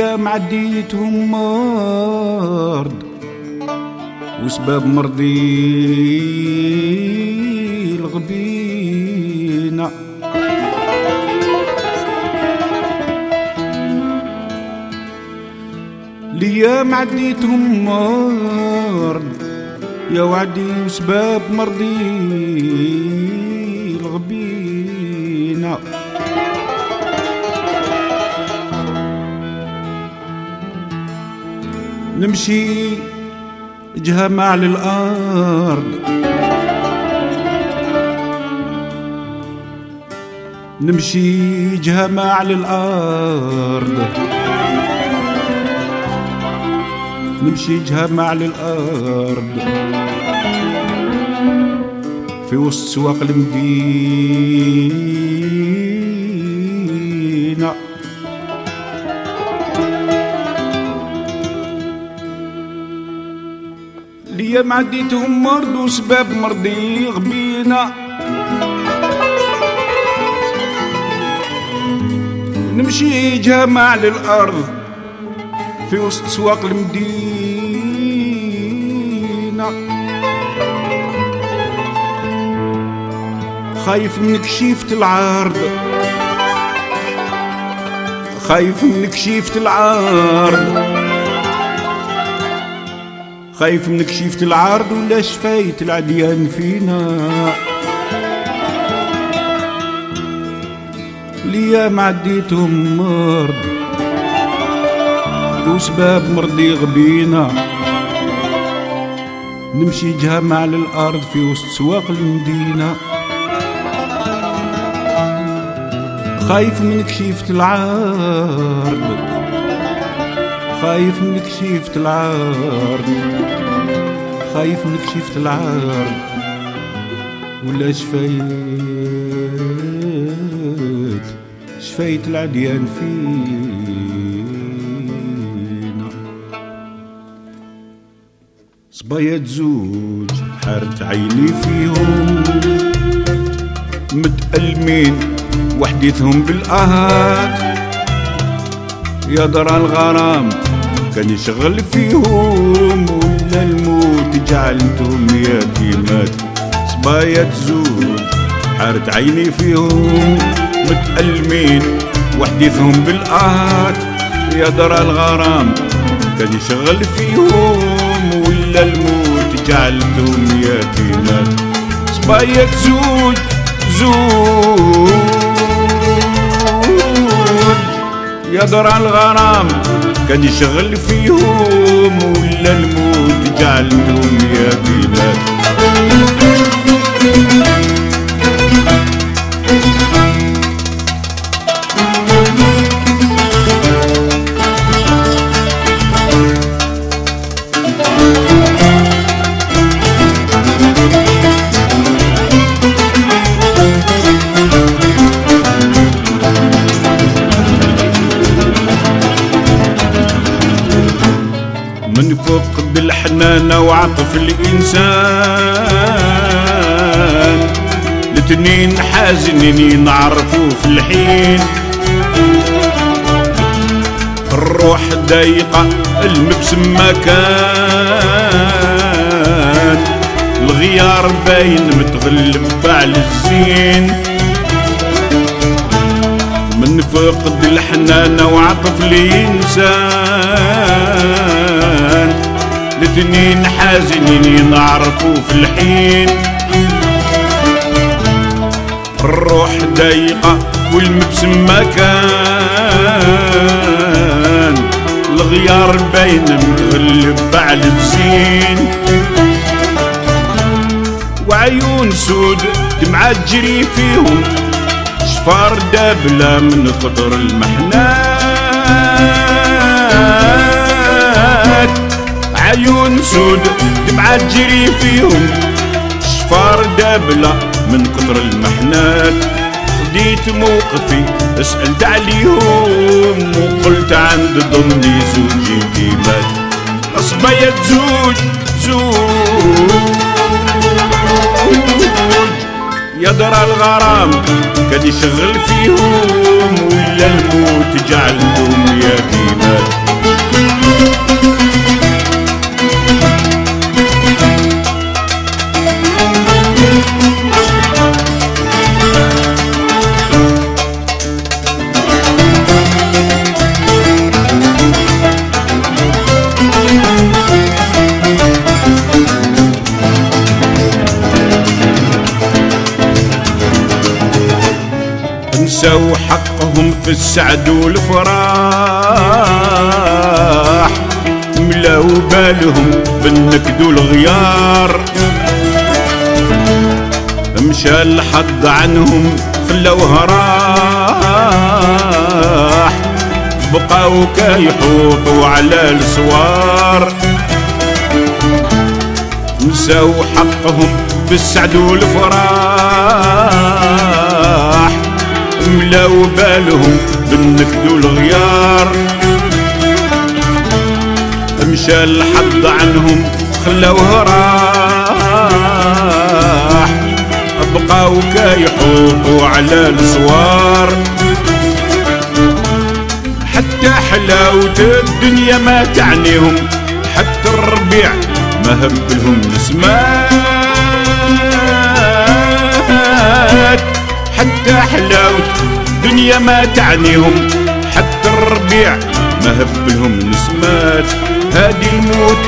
ليام عديتهم مرض وسباب مرضي الغبينة. ليام عديتهم مرض يا وعدي وسباب مرضي نمشي جهة على الأرض نمشي جهة على الأرض نمشي جهة على الأرض في وسط سواق المدينة. ليا معديتهم مرض وسباب مرضي غبينا. نمشي جامع للأرض في وسط سواق المدينة. خايف منك شيفة العارض خايف منك شيفة العارض خايف منك شيفة العرض ولا شفايت العديان فينا؟ ليا معديتهم مرض وسباب مرضي غبينا. نمشي جهة على الأرض في وسط سواق المدينة. خايف منك شيفة العرض خايف منك شيفة العرض. خايف منك شيفة العرض ولا شفايت شفايت العديان فينا. صبايا زوج حارت عيني فيهم. متألمين وحديثهم بالآهات. يا درى الغرام كان يشغل فيهم. ولا الموت جعلتهم يتيمات صبايا زوج حارت عيني فيهم متألمين. وحديثهم بالآهات يا درى الغرام. كان يشغل فيهم ولا الموت جعلتهم يتيمات صبايا زوج زوج يا درع الغرام. كان يشغل فيهم ولا الموت جعلتهم يا بلاد. من فوق بالحنانة وعطف الإنسان. الاثنين حازنين نعرفوا في الحين. الروح ضيقة المبسم مكان الغيار باين متغلب على الزين. فقد الحنان وعطف الإنسان. الاثنين حازنين نعرفوا في الحين. الروح ضيقة والمبسم مكان الغيار باين متغلب على الزين. وعيون سود دمعة تجري فيهم شفار دابلة من قطر المحنات. عيون سود دمعة تجري فيهم. شفار دابلة من كتر المحنات. خديت موقفي سألت عليهم وقلت عند ضمني زوجي كيمات أصبيت زوج زوج. يا درى الغرام كان يشغل فيهم. ولا الموت جعلهم يتيمات نسوا حقهم في السعد والفراح ملاو بالهم بالنكد والغيار. مشى الحظ عنهم خلوها راح بقاو كيحوطوا على السوار. نساو حقهم في السعد والفراح ملاو بالهم بالنكد والغيار. مشى الحظ عنهم خلوه راح. بقاو كيحوطوا على الصوار حتى حلاوة الدنيا ما تعنيهم. حتى الربيع ما هب لهم نسمات حتى حلاوة دنيا ما تعنيهم. حتى الربيع ما هب لهم نسمات. هادي الموت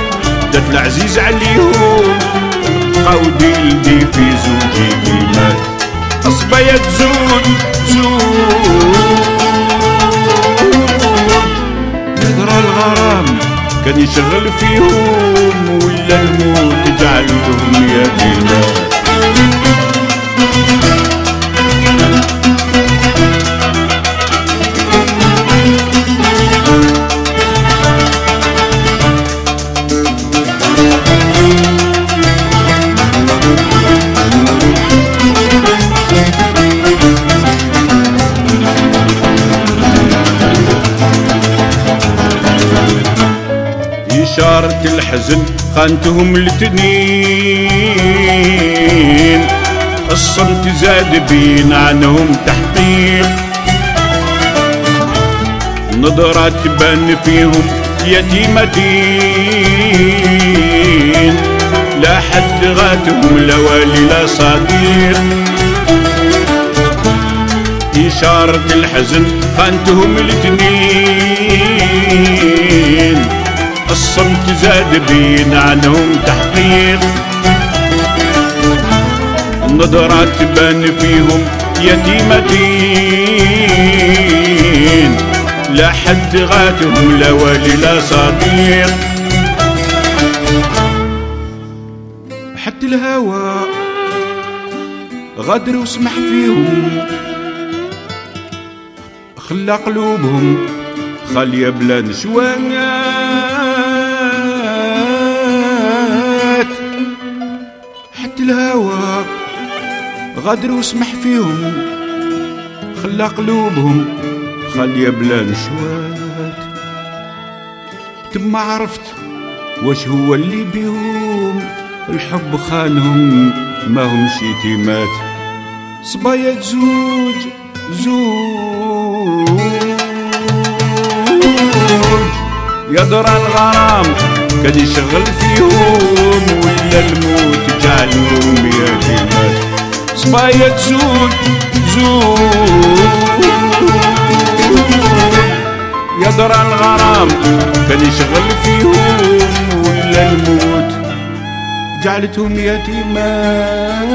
دات العزيز عليهم. بقاو ديلدي في زوجي كيمات أصبيت زوج زوج. يدرى الغرام كان يشغل فيهم ولا الموت جعلتهم يتيمات إشارة الحزن خانتهم التنين الصمت زاد بين عنهم تحقيق. نظرة تبان فيهم يتيمتين لا حد غاتهم لا والي لا صديق إشارة الحزن خانتهم الاتنين الصمت زاد بين عنهم تحقيق. نظرة تبان فيهم يتيمتين لا حد غاتهم لا والي لا صديق. حتى الهوى غدر وسمح فيهم. خلى قلوبهم خالية بلا نشوانات الهوى غدر وسمح فيهم. خلى قلوبهم. خالية بلا نشوات تما عرفت واش هو اللي بيهم. الحب خانهم. ما هم يتيمات صبايا زوج زوج. يا درى الغرام. كان يشغل فيهم ولا الموت جعلهم يا كلمات صبايا تزود زود يا درع الغرام كان يشغل فيهم ولا الموت جعلتهم يتيمات